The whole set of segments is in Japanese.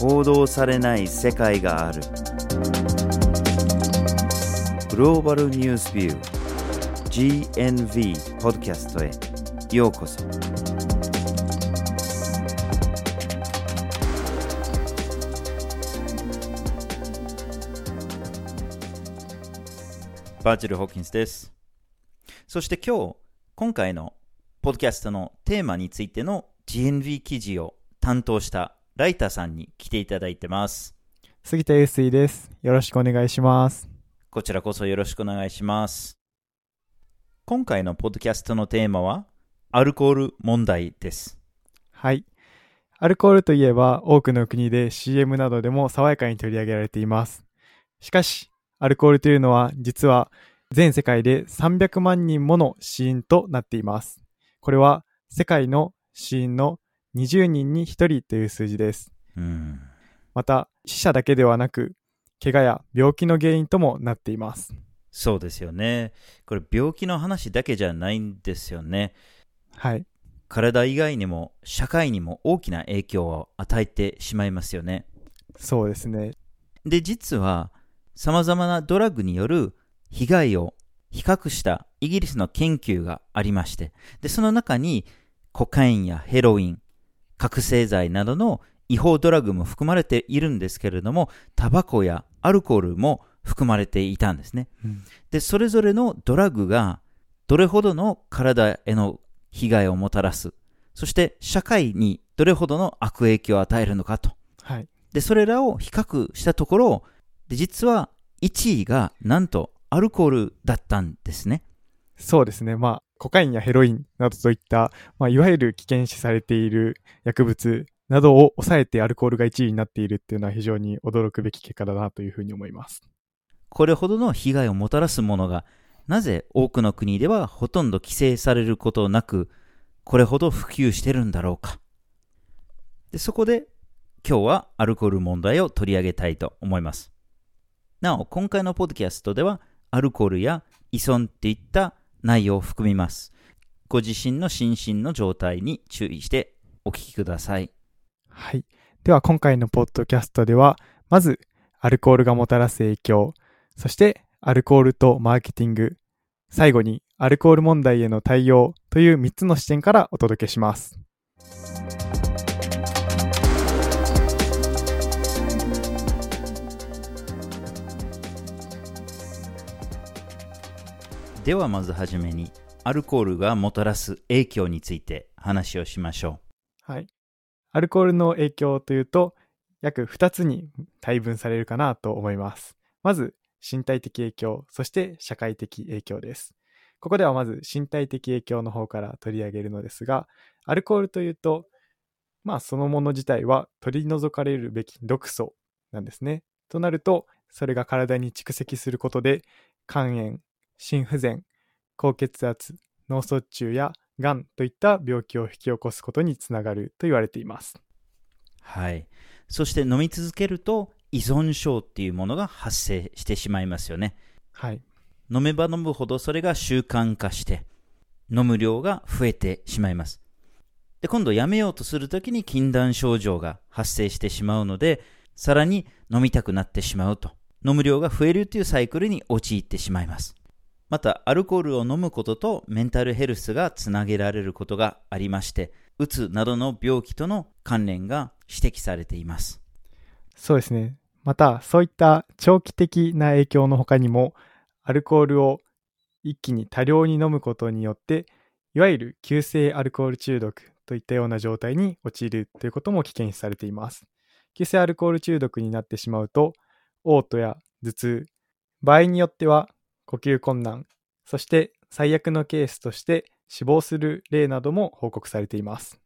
報道されない世界がある。グローバルニュースビュー GNV ポッドキャストへ。ようこそ。バーチャル・ホーキンスです。そして今日今回のポッドキャストのテーマについての GNV 記事を担当したライターさんに来ていただいてます。杉田英水です。よろしくお願いします。こちらこそよろしくお願いします。今回のポッドキャストのテーマは、アルコール問題です。はい。アルコールといえば、多くの国で CM などでも爽やかに取り上げられています。しかし、アルコールというのは、実は全世界で300万人もの死因となっています。これは、世界の死因の20人に1人という数字です。うん、また、死者だけではなく、怪我や病気の原因ともなっています。そうですよね。これ病気の話だけじゃないんですよね。はい。体以外にも社会にも大きな影響を与えてしまいますよね。そうですね。で、実は様々なドラッグによる被害を比較したイギリスの研究がありまして、で、その中にコカインやヘロイン、覚醒剤などの違法ドラッグも含まれているんですけれども、タバコやアルコールも含まれていたんですね。うん、で、それぞれのドラッグがどれほどの体への被害をもたらす、そして社会にどれほどの悪影響を与えるのかと。はい、で、それらを比較したところ、で実は1位がなんとアルコールだったんですね。そうですね。まあ、コカインやヘロインなどといった、まあ、いわゆる危険視されている薬物などを抑えてアルコールが1位になっているっていうのは非常に驚くべき結果だなというふうに思います。これほどの被害をもたらすものが、なぜ多くの国ではほとんど規制されることなく、これほど普及してるんだろうか。でそこで今日はアルコール問題を取り上げたいと思います。なお、今回のポッドキャストでは、アルコールや依存っていった内容を含みます。ご自身の心身の状態に注意してお聞きください。はい。では今回のポッドキャストでは、まずアルコールがもたらす影響、そしてアルコールとマーケティング、最後にアルコール問題への対応という3つの視点からお届けします。ではまずはじめにアルコールがもたらす影響について話をしましょう。はい。アルコールの影響というと約2つに対分されるかなと思います。まず身体的影響、そして社会的影響です。ここではまず身体的影響の方から取り上げるのですが、アルコールというと、まあそのもの自体は取り除かれるべき毒素なんですね。となると、それが体に蓄積することで肝炎、心不全、高血圧、脳卒中やがんといった病気を引き起こすことにつながると言われています。はい。そして飲み続けると依存症っていうものが発生してしまいますよね。はい。飲めば飲むほどそれが習慣化して、飲む量が増えてしまいます。で、今度やめようとするときに禁断症状が発生してしまうので、さらに飲みたくなってしまうと。飲む量が増えるというサイクルに陥ってしまいます。また、アルコールを飲むこととメンタルヘルスがつなげられることがありまして、うつなどの病気との関連が指摘されています。そうですね。また、そういった長期的な影響の他にも、アルコールを一気に多量に飲むことによって、いわゆる急性アルコール中毒といったような状態に陥るということも危険視されています。急性アルコール中毒になってしまうと、嘔吐や頭痛、場合によっては呼吸困難、そして最悪のケースとして死亡する例なども報告されています。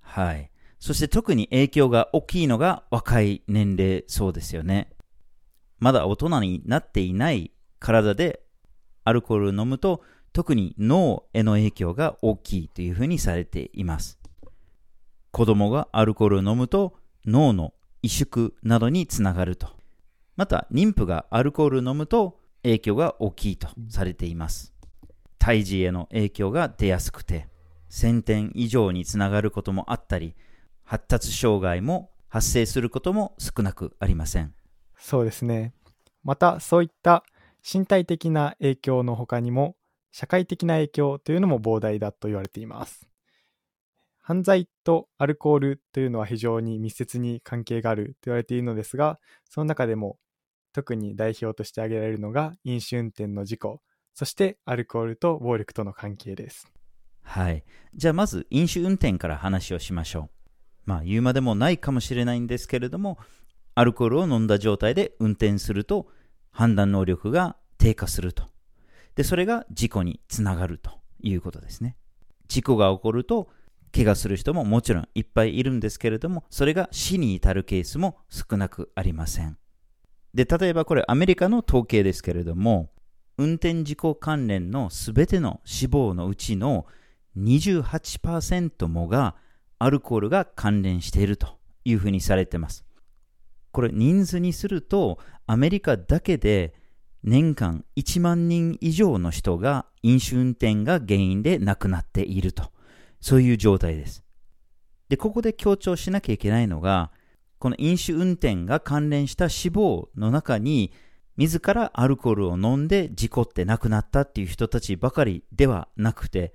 はい。そして特に影響が大きいのが若い年齢そうですよね。まだ大人になっていない体でアルコールを飲むと特に脳への影響が大きいというふうにされています。子供がアルコールを飲むと脳の萎縮などにつながると。また妊婦がアルコールを飲むと影響が大きいとされています。胎児への影響が出やすくて、1000点以上につながることもあったり、発達障害も発生することも少なくありません。そうですね。また、そういった身体的な影響の他にも、社会的な影響というのも膨大だと言われています。犯罪とアルコールというのは非常に密接に関係があると言われているのですが、その中でも特に代表として挙げられるのが飲酒運転の事故、そしてアルコールと暴力との関係です。はい。じゃあまず飲酒運転から話をしましょう。まあ言うまでもないかもしれないんですけれども、アルコールを飲んだ状態で運転すると判断能力が低下すると。で、それが事故につながるということですね。事故が起こると怪我する人ももちろんいっぱいいるんですけれども、それが死に至るケースも少なくありません。で、例えばこれアメリカの統計ですけれども、運転事故関連のすべての死亡のうちの28%もがアルコールが関連しているというふうにされています。これ人数にするとアメリカだけで年間1万人以上の人が飲酒運転が原因で亡くなっていると。そういう状態です。で、ここで強調しなきゃいけないのが、この飲酒運転が関連した死亡の中に、自らアルコールを飲んで事故って亡くなったっていう人たちばかりではなくて、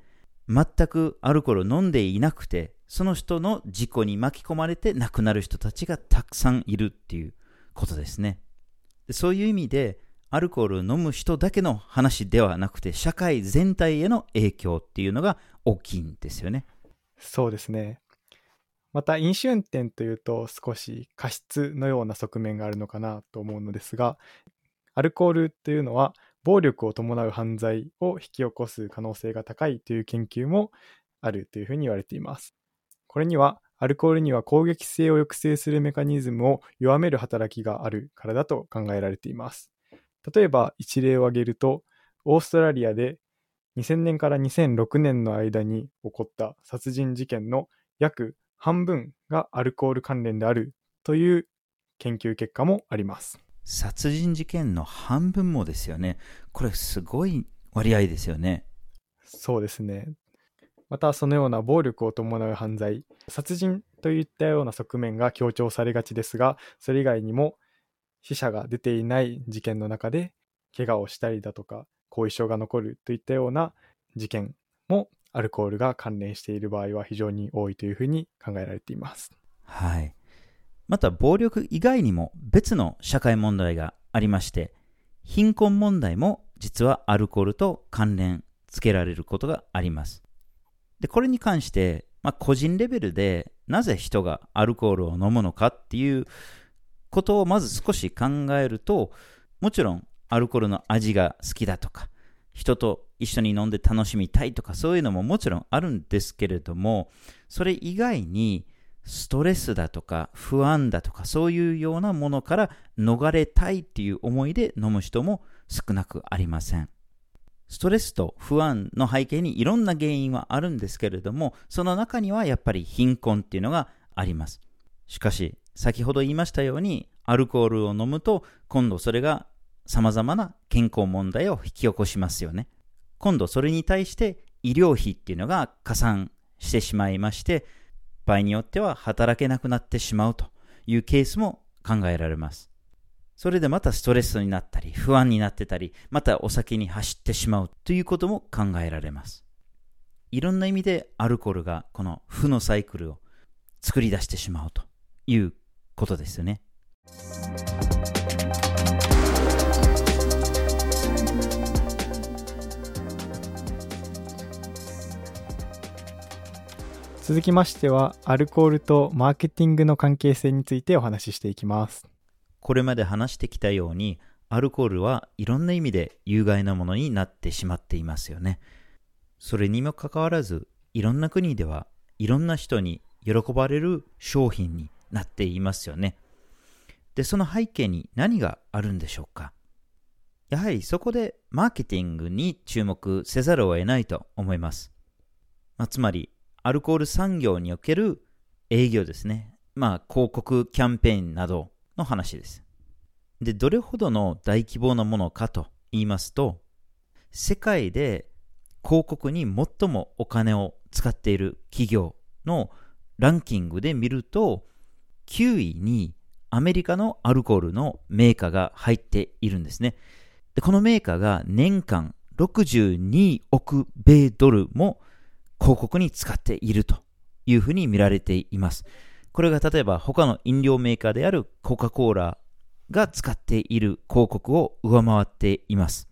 全くアルコールを飲んでいなくて、その人の事故に巻き込まれて亡くなる人たちがたくさんいるっていうことですね。そういう意味で、アルコールを飲む人だけの話ではなくて、社会全体への影響っていうのが大きいんですよね。そうですね。また飲酒運転というと少し過失のような側面があるのかなと思うのですがアルコールというのは暴力を伴う犯罪を引き起こす可能性が高いという研究もあるというふうに言われています。これにはアルコールには攻撃性を抑制するメカニズムを弱める働きがあるからだと考えられています。例えば一例を挙げるとオーストラリアで2000年から2006年の間に起こった殺人事件の約半分がアルコール関連であるという研究結果もあります。殺人事件の半分もですよね。これすごい割合ですよね。そうですね。またそのような暴力を伴う犯罪、殺人といったような側面が強調されがちですが、それ以外にも死者が出ていない事件の中で怪我をしたりだとか後遺症が残るといったような事件もアルコールが関連している場合は非常に多いというふうに考えられています。はい。また暴力以外にも別の社会問題がありまして、貧困問題も実はアルコールと関連つけられることがあります。で、これに関して、まあ、個人レベルでなぜ人がアルコールを飲むのかっていうことをまず少し考えると、もちろんアルコールの味が好きだとか、人と一緒に飲んで楽しみたいとかそういうのももちろんあるんですけれども、それ以外にストレスだとか不安だとかそういうようなものから逃れたいっていう思いで飲む人も少なくありません。ストレスと不安の背景にいろんな原因はあるんですけれども、その中にはやっぱり貧困っていうのがあります。しかし、先ほど言いましたように、アルコールを飲むと、今度それが様々な健康問題を引き起こしますよね。今度それに対して医療費っていうのが加算してしまいまして、場合によっては働けなくなってしまうというケースも考えられます。それでまたストレスになったり、不安になってたり、またお酒に走ってしまうということも考えられます。いろんな意味でアルコールがこの負のサイクルを作り出してしまうということですよね。続きましては、アルコールとマーケティングの関係性についてお話ししていきます。これまで話してきたように、アルコールはいろんな意味で有害なものになってしまっていますよね。それにもかかわらず、いろんな国ではいろんな人に喜ばれる商品になっていますよね。で、その背景に何があるんでしょうか？やはりそこでマーケティングに注目せざるを得ないと思います。まあ、つまりアルコール産業における営業ですね。まあ、広告キャンペーンなどの話です。で、どれほどの大規模なものかと言いますと、世界で広告に最もお金を使っている企業のランキングで見ると、9位にアメリカのアルコールのメーカーが入っているんですね。でこのメーカーが年間62億米ドルも広告に使っているというふうに見られています。これが例えば他の飲料メーカーであるコカ・コーラが使っている広告を上回っています。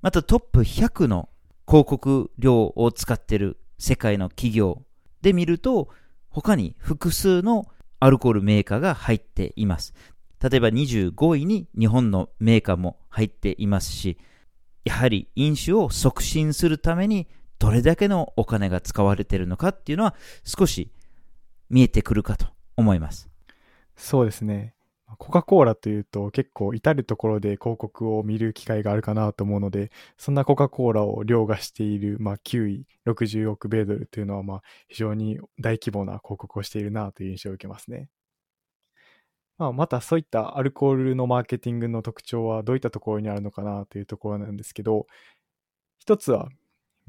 またトップ100の広告量を使っている世界の企業で見ると他に複数のアルコールメーカーが入っています。例えば25位に日本のメーカーも入っていますし、やはり飲酒を促進するためにどれだけのお金が使われているのかっていうのは少し見えてくるかと思います。そうですね。コカ・コーラというと結構至るところで広告を見る機会があるかなと思うので、そんなコカ・コーラを凌駕している、まあ、9位、60億米ドルというのは、まあ、非常に大規模な広告をしているなという印象を受けますね。まあ、またそういったアルコールのマーケティングの特徴はどういったところにあるのかなというところなんですけど、一つは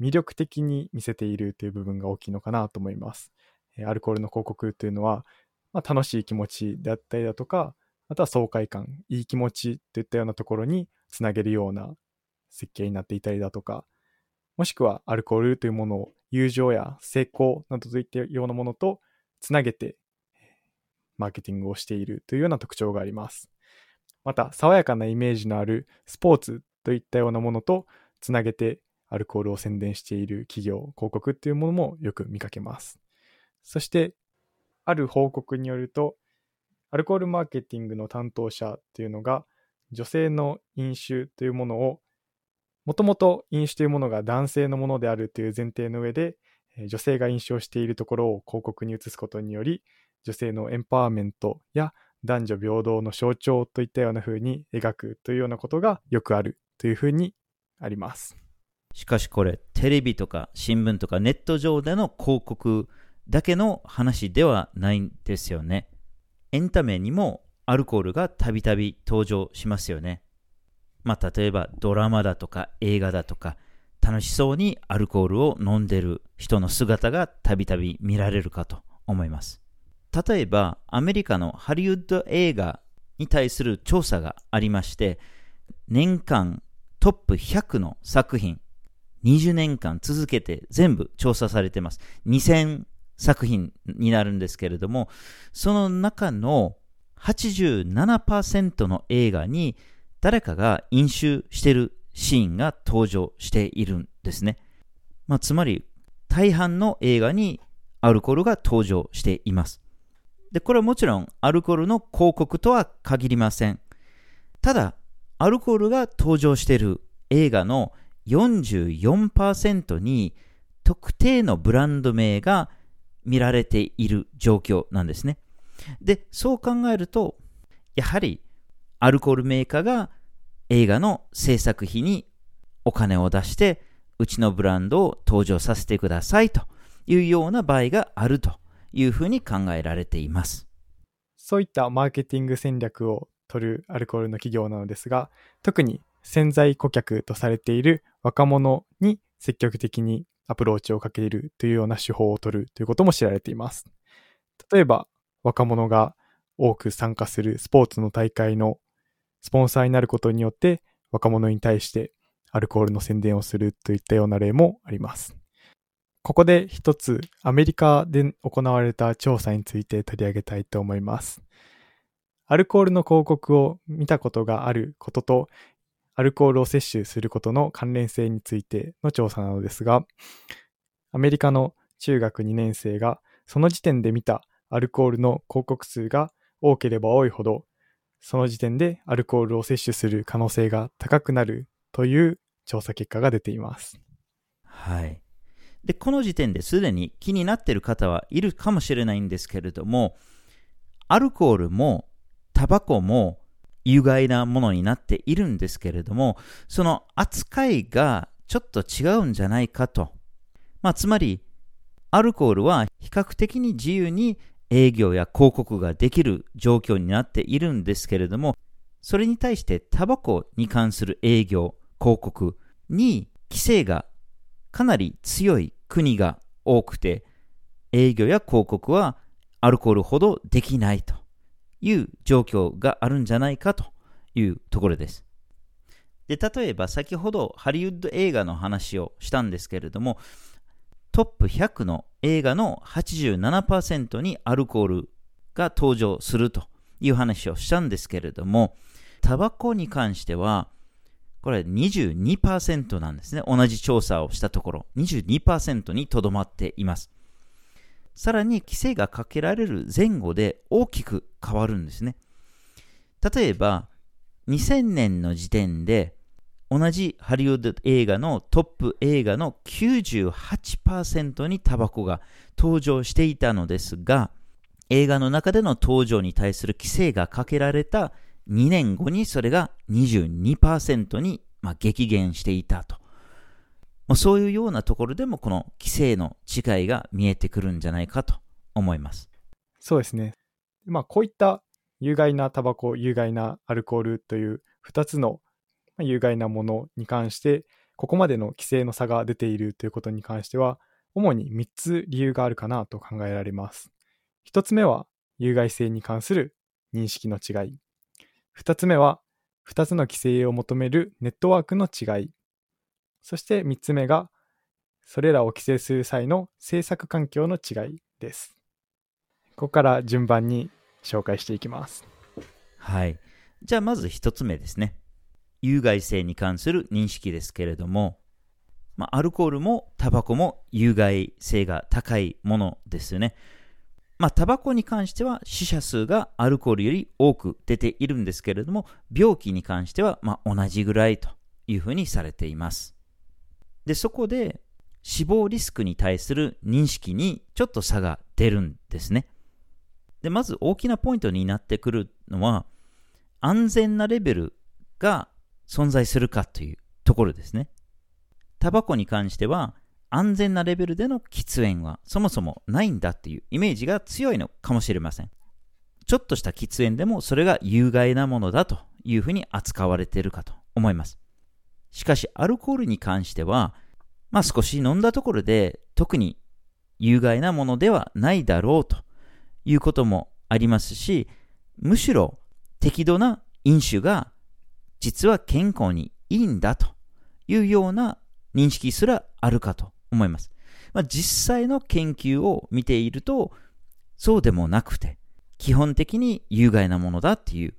魅力的に見せているという部分が大きいのかなと思います。アルコールの広告というのは、まあ、楽しい気持ちであったりだとか、あとは爽快感、いい気持ちといったようなところにつなげるような設計になっていたりだとか、もしくはアルコールというものを友情や成功などといったようなものとつなげてマーケティングをしているというような特徴があります。また、爽やかなイメージのあるスポーツといったようなものとつなげてアルコールを宣伝している企業、広告っていうものもよく見かけます。そして、ある報告によると、アルコールマーケティングの担当者っていうのが、女性の飲酒というものを、もともと飲酒というものが男性のものであるという前提の上で、女性が飲酒をしているところを広告に移すことにより、女性のエンパワーメントや男女平等の象徴といったような風に描くというようなことがよくあるという風にあります。しかしこれ、テレビとか新聞とかネット上での広告だけの話ではないんですよね。エンタメにもアルコールがたびたび登場しますよね。まあ、例えばドラマだとか映画だとか、楽しそうにアルコールを飲んでる人の姿がたびたび見られるかと思います。例えば、アメリカのハリウッド映画に対する調査がありまして、年間トップ100の作品、20年間続けて全部調査されてます。2000作品になるんですけれども、その中の87%の映画に誰かが飲酒してるシーンが登場しているんですね。まあ、つまり、大半の映画にアルコールが登場しています。で、これはもちろんアルコールの広告とは限りません。ただ、アルコールが登場している映画の44%に特定のブランド名が見られている状況なんですね。で、そう考えると、やはりアルコールメーカーが映画の制作費にお金を出して、うちのブランドを登場させてくださいというような場合があるというふうに考えられています。そういったマーケティング戦略を取るアルコールの企業なのですが、特に潜在顧客とされている若者に積極的にアプローチをかけるというような手法を取るということも知られています。例えば、若者が多く参加するスポーツの大会のスポンサーになることによって若者に対してアルコールの宣伝をするといったような例もあります。ここで一つアメリカで行われた調査について取り上げたいと思います。アルコールの広告を見たことがあることとアルコールを摂取することの関連性についての調査なのですが、アメリカの中学2年生がその時点で見たアルコールの広告数が多ければ多いほど、その時点でアルコールを摂取する可能性が高くなるという調査結果が出ています。はい。で、この時点ですでに気になっている方はいるかもしれないんですけれども、アルコールもタバコも有害なものになっているんですけれども、その扱いがちょっと違うんじゃないかと。まあ、つまり、アルコールは比較的に自由に営業や広告ができる状況になっているんですけれども、それに対してタバコに関する営業、広告に規制がかなり強い国が多くて、営業や広告はアルコールほどできないという状況があるんじゃないかというところです。で、例えば先ほどハリウッド映画の話をしたんですけれども、トップ100の映画の87%にアルコールが登場するという話をしたんですけれども、タバコに関しては、これ22%なんですね。同じ調査をしたところ、22%にとどまっています。さらに規制がかけられる前後で大きく変わるんですね。例えば、2000年の時点で、同じハリウッド映画のトップ映画の98%にタバコが登場していたのですが、映画の中での登場に対する規制がかけられた2年後にそれが22%に、まあ、激減していたと。まあ、そういうようなところでもこの規制の違いが見えてくるんじゃないかと思います。そうですね。まあこういった有害なタバコ、有害なアルコールという2つの有害なものに関して、ここまでの規制の差が出ているということに関しては、主に3つ理由があるかなと考えられます。1つ目は有害性に関する認識の違い。2つ目は、2つの規制を求めるネットワークの違い。そして3つ目が、それらを規制する際の制作環境の違いです。ここから順番に紹介していきます。はい。じゃあまず1つ目ですね。有害性に関する認識ですけれども、まあ、アルコールもタバコも有害性が高いものですよね。まあ、タバコに関しては死者数がアルコールより多く出ているんですけれども、病気に関してはま同じぐらいというふうにされています。で、そこで死亡リスクに対する認識にちょっと差が出るんですね。で、まず大きなポイントになってくるのは、安全なレベルが存在するかというところですね。タバコに関しては、安全なレベルでの喫煙はそもそもないんだっていうイメージが強いのかもしれません。ちょっとした喫煙でもそれが有害なものだというふうに扱われているかと思います。しかしアルコールに関しては、まあ少し飲んだところで特に有害なものではないだろうということもありますし、むしろ適度な飲酒が実は健康にいいんだというような認識すらあるかと思います。まあ、実際の研究を見ていると、そうでもなくて、基本的に有害なものだっていう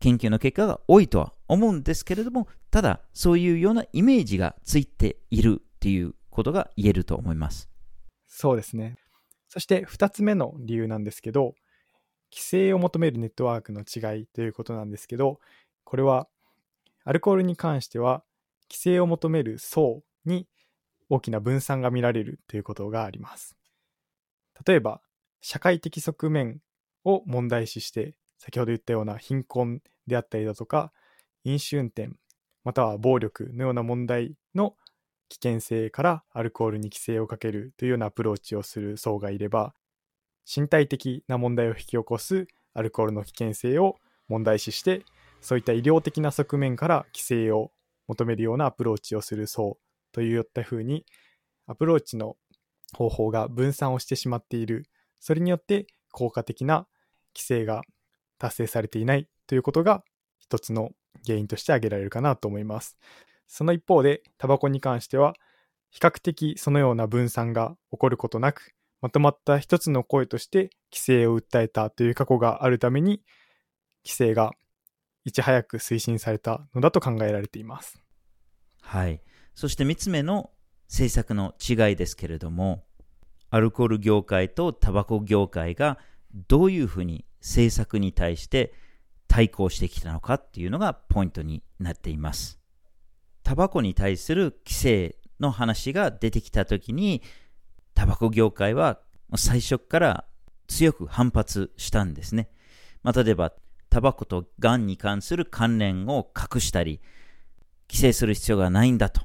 研究の結果が多いとは思うんですけれども、ただ、そういうようなイメージがついているっていうことが言えると思います。そうですね。そして2つ目の理由なんですけど、規制を求めるネットワークの違いということなんですけど、これはアルコールに関しては規制を求める層に大きな分散が見られるということがあります。例えば、社会的側面を問題視して、先ほど言ったような貧困であったりだとか、飲酒運転、または暴力のような問題の危険性からアルコールに規制をかけるというようなアプローチをする層がいれば、身体的な問題を引き起こすアルコールの危険性を問題視して、そういった医療的な側面から規制を求めるようなアプローチをする層といったふうにアプローチの方法が分散をしてしまっている。それによって効果的な規制が達成されていないということが一つの原因として挙げられるかなと思います。その一方で、タバコに関しては、比較的そのような分散が起こることなく、まとまった一つの声として規制を訴えたという過去があるために、規制がいち早く推進されたのだと考えられています。はい。そして3つ目の政策の違いですけれども、アルコール業界とタバコ業界がどういうふうに政策に対して対抗してきたのかっていうのがポイントになっています。タバコに対する規制の話が出てきたときに、タバコ業界は最初から強く反発したんですね。まあ、例えば、タバコとガンに関する関連を隠したり、規制する必要がないんだと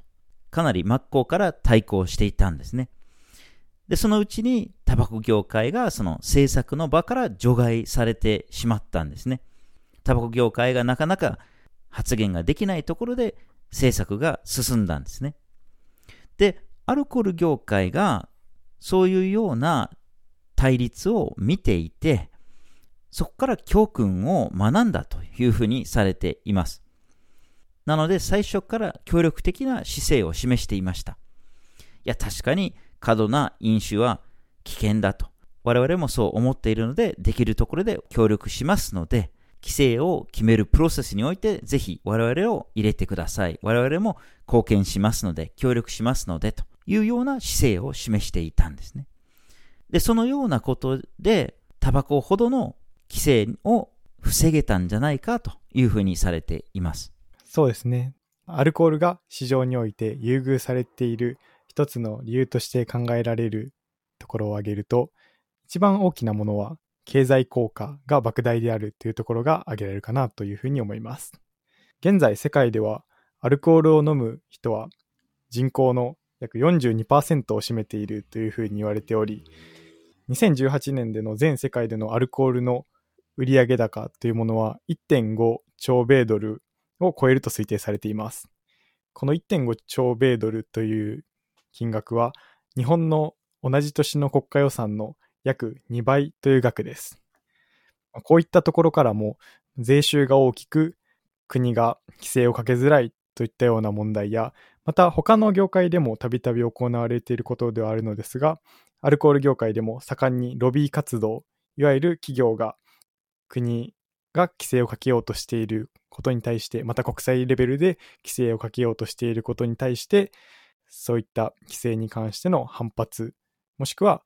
かなり真っ向から対抗していたんですね。で、そのうちにタバコ業界がその政策の場から除外されてしまったんですね。タバコ業界がなかなか発言ができないところで政策が進んだんですね。で、アルコール業界がそういうような対立を見ていて、そこから教訓を学んだというふうにされています。なので最初から協力的な姿勢を示していました。いや、確かに過度な飲酒は危険だと。我々もそう思っているので、できるところで協力しますので、規制を決めるプロセスにおいて、ぜひ我々を入れてください。我々も貢献しますので、協力しますので、というような姿勢を示していたんですね。で、そのようなことで、タバコほどの規制を防げたんじゃないかというふうにされています。そうですね。アルコールが市場において優遇されている一つの理由として考えられるところを挙げると、一番大きなものは経済効果が莫大であるというところが挙げられるかなというふうに思います。現在世界ではアルコールを飲む人は人口の約42%を占めているというふうに言われており、2018年での全世界でのアルコールの売上高というものは1.5兆米ドルを超えると推定されています。この1.5兆米ドルという金額は、日本の同じ年の国家予算の約2倍という額です。こういったところからも、税収が大きく国が規制をかけづらいといったような問題や、また他の業界でもたびたび行われていることではあるのですが、アルコール業界でも盛んにロビー活動、いわゆる企業が国が規制をかけようとしていることに対して、また国際レベルで規制をかけようとしていることに対して、そういった規制に関しての反発、もしくは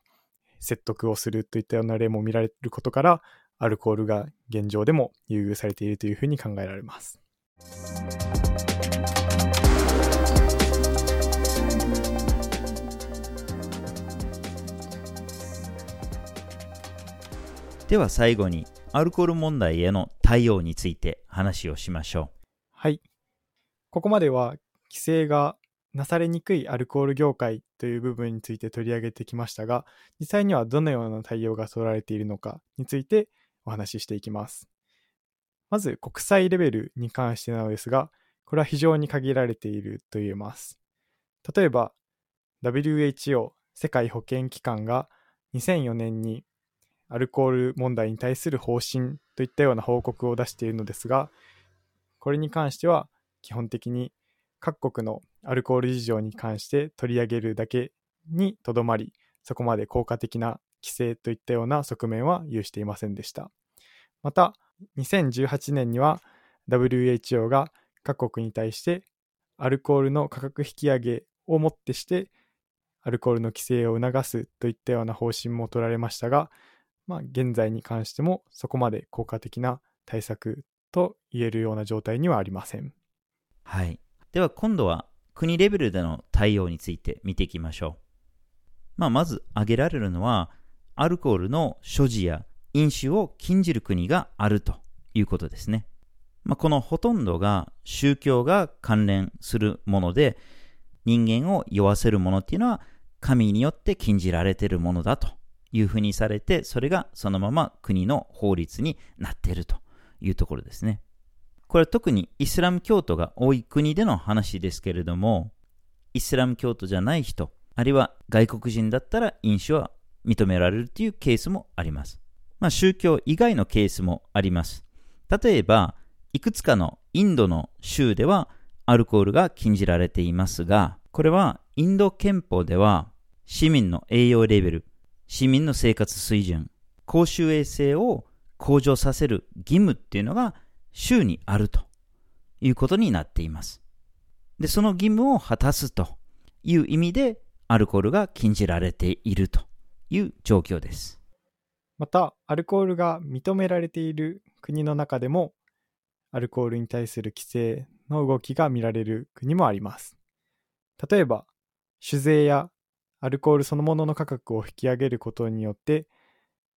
説得をするといったような例も見られることから、アルコールが現状でも優遇されているというふうに考えられます。では最後にアルコール問題への対応について話をしましょう。はい。ここまでは規制がなされにくいアルコール業界という部分について取り上げてきましたが、実際にはどのような対応が取られているのかについてお話ししていきます。まず国際レベルに関してなのですが、これは非常に限られていると言えます。例えば、WHO 世界保健機関が2004年にアルコール問題に対する方針といったような報告を出しているのですが、これに関しては基本的に各国のアルコール事情に関して取り上げるだけにとどまり、そこまで効果的な規制といったような側面は有していませんでした。また、2018年には WHO が各国に対してアルコールの価格引き上げをもってしてアルコールの規制を促すといったような方針も取られましたが、まあ、現在に関してもそこまで効果的な対策と言えるような状態にはありません。はい。では今度は国レベルでの対応について見ていきましょう。まあ、まず挙げられるのは、アルコールの所持や飲酒を禁じる国があるということですね。まあ、このほとんどが宗教が関連するもので、人間を酔わせるものっていうのは神によって禁じられているものだというふうにされて、それがそのまま国の法律になっているというところですね。これは特にイスラム教徒が多い国での話ですけれども、イスラム教徒じゃない人、あるいは外国人だったら飲酒は認められるというケースもあります。まあ、宗教以外のケースもあります。例えば、いくつかのインドの州ではアルコールが禁じられていますが、これはインド憲法では市民の栄養レベル、市民の生活水準、公衆衛生を向上させる義務っていうのが州にあるということになっています。で、その義務を果たすという意味でアルコールが禁じられているという状況です。また、アルコールが認められている国の中でも、アルコールに対する規制の動きが見られる国もあります。例えば、酒税やアルコールそのものの価格を引き上げることによって、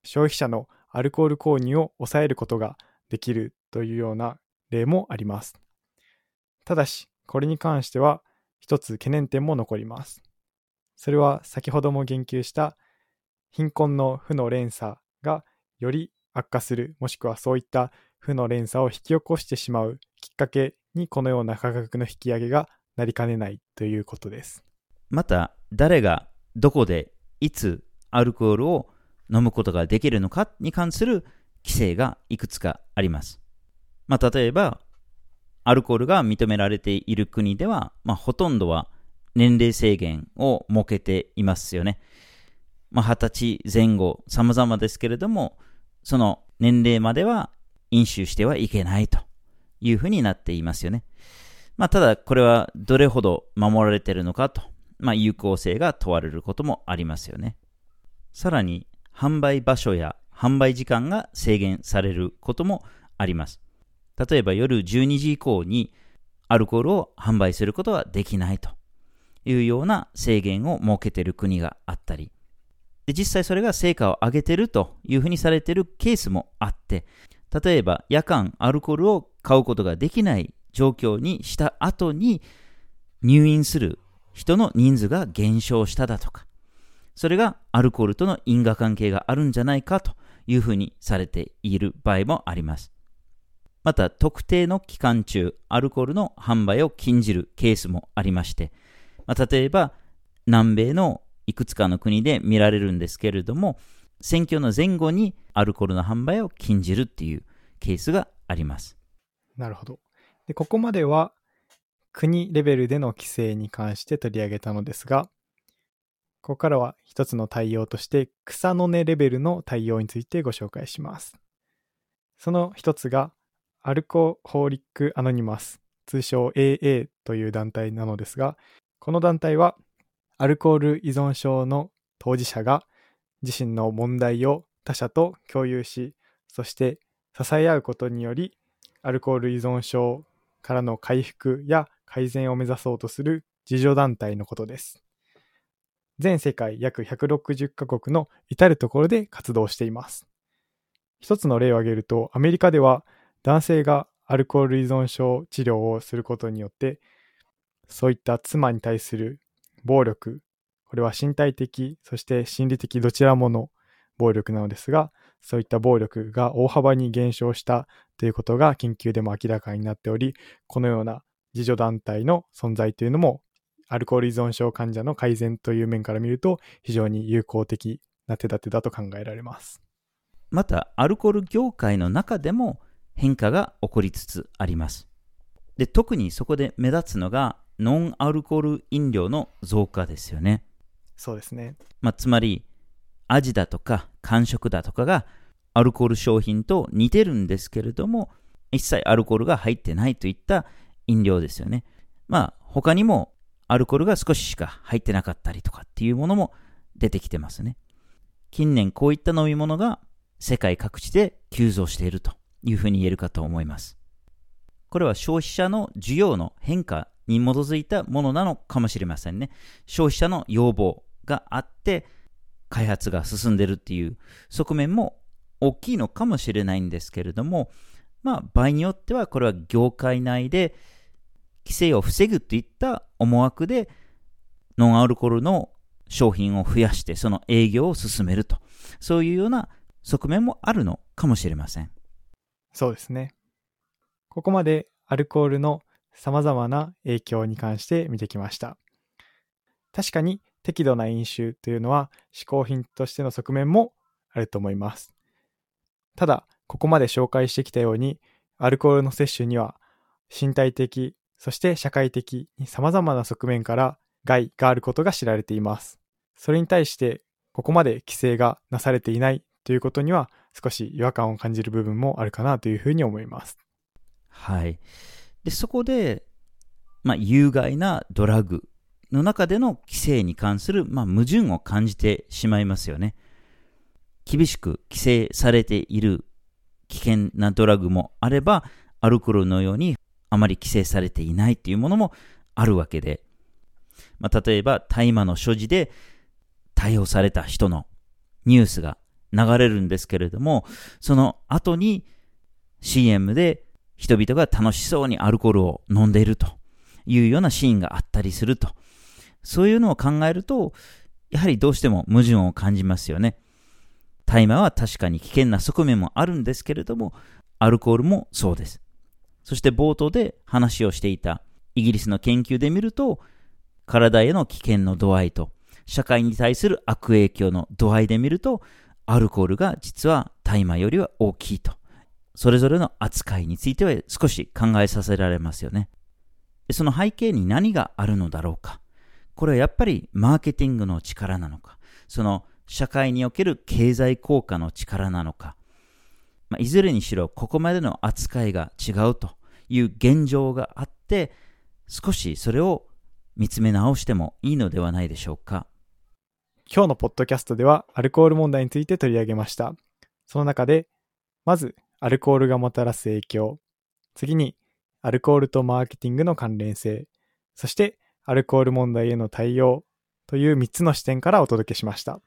消費者のアルコール購入を抑えることができるというような例もあります。ただし、これに関しては一つ懸念点も残ります。それは先ほども言及した貧困の負の連鎖がより悪化する、もしくはそういった負の連鎖を引き起こしてしまうきっかけにこのような価格の引き上げがなりかねないということです。また、誰がどこでいつアルコールを飲むことができるのかに関する規制がいくつかあります。まあ、例えば、アルコールが認められている国では、まあ、ほとんどは年齢制限を設けていますよね。まあ、20歳前後、様々ですけれども、その年齢までは飲酒してはいけないというふうになっていますよね。まあ、ただ、これはどれほど守られているのかと、まあ、有効性が問われることもありますよね。さらに、販売場所や販売時間が制限されることもあります。例えば夜12時以降にアルコールを販売することはできないというような制限を設けている国があったり、で実際それが成果を上げているというふうにされているケースもあって、例えば夜間アルコールを買うことができない状況にした後に入院する人の人数が減少しただとか、それがアルコールとの因果関係があるんじゃないかというふうにされている場合もあります。また、特定の期間中、アルコールの販売を禁じるケースもありまして、まあ、例えば、南米のいくつかの国で見られるんですけれども、選挙の前後にアルコールの販売を禁じるっていうケースがあります。なるほど。でここまでは国レベルでの規制に関して取り上げたのですが、ここからは一つの対応として草の根レベルの対応についてご紹介します。その一つがアルコホーリックアノニマス、通称 AA という団体なのですが、この団体はアルコール依存症の当事者が自身の問題を他者と共有し、そして支え合うことにより、アルコール依存症からの回復や改善を目指そうとする自助団体のことです。全世界約160カ国の至るところで活動しています。一つの例を挙げると、アメリカでは男性がアルコール依存症治療をすることによって、そういった妻に対する暴力、これは身体的、そして心理的どちらもの暴力なのですが、そういった暴力が大幅に減少したということが研究でも明らかになっており、このような自助団体の存在というのもアルコール依存症患者の改善という面から見ると非常に有効的な手立てだと考えられます。また、アルコール業界の中でも変化が起こりつつあります。で、特にそこで目立つのがノンアルコール飲料の増加ですよね。そうですね。まあ、つまり、味だとか感触だとかがアルコール商品と似てるんですけれども、一切アルコールが入ってないといった飲料ですよね。まあ、他にもアルコールが少ししか入ってなかったりとかっていうものも出てきてますね。近年こういった飲み物が世界各地で急増しているというふうに言えるかと思います。これは消費者の需要の変化に基づいたものなのかもしれませんね。消費者の要望があって開発が進んでるっていう側面も大きいのかもしれないんですけれども、まあ場合によってはこれは業界内で規制を防ぐといった思惑で、ノンアルコールの商品を増やして、その営業を進めると。そういうような側面もあるのかもしれません。そうですね。ここまでアルコールの様々な影響に関して見てきました。確かに適度な飲酒というのは嗜好品としての側面もあると思います。ただ、ここまで紹介してきたように、アルコールの摂取には身体的、そして社会的に様々な側面から害があることが知られています。それに対してここまで規制がなされていないということには少し違和感を感じる部分もあるかなというふうに思います。はい。で、そこで、まあ、有害なドラッグの中での規制に関する、まあ、矛盾を感じてしまいますよね。厳しく規制されている危険なドラッグもあれば、アルコールのようにあまり規制されていないっていうものもあるわけで、まあ、例えば大麻の所持で逮捕された人のニュースが流れるんですけれども、その後に CM で人々が楽しそうにアルコールを飲んでいるというようなシーンがあったりすると。そういうのを考えると、やはりどうしても矛盾を感じますよね。大麻は確かに危険な側面もあるんですけれども、アルコールもそうです。そして冒頭で話をしていたイギリスの研究で見ると、体への危険の度合いと、社会に対する悪影響の度合いで見ると、アルコールが実は大麻よりは大きいと。それぞれの扱いについては少し考えさせられますよね。その背景に何があるのだろうか。これはやっぱりマーケティングの力なのか。その社会における経済効果の力なのか。まあ、いずれにしろここまでの扱いが違うという現状があって、少しそれを見つめ直してもいいのではないでしょうか。今日のポッドキャストではアルコール問題について取り上げました。その中で、まずアルコールがもたらす影響、次にアルコールとマーケティングの関連性、そしてアルコール問題への対応という3つの視点からお届けしました。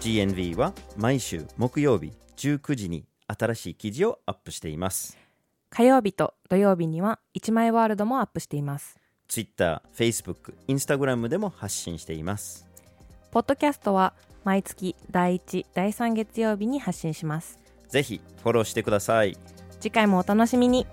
GNV は毎週木曜日19時に新しい記事をアップしています。火曜日と土曜日には1枚ワールドもアップしています。Twitter、Facebook、Instagram でも発信しています。ポッドキャストは毎月第1、第3月曜日に発信します。ぜひフォローしてください。次回もお楽しみに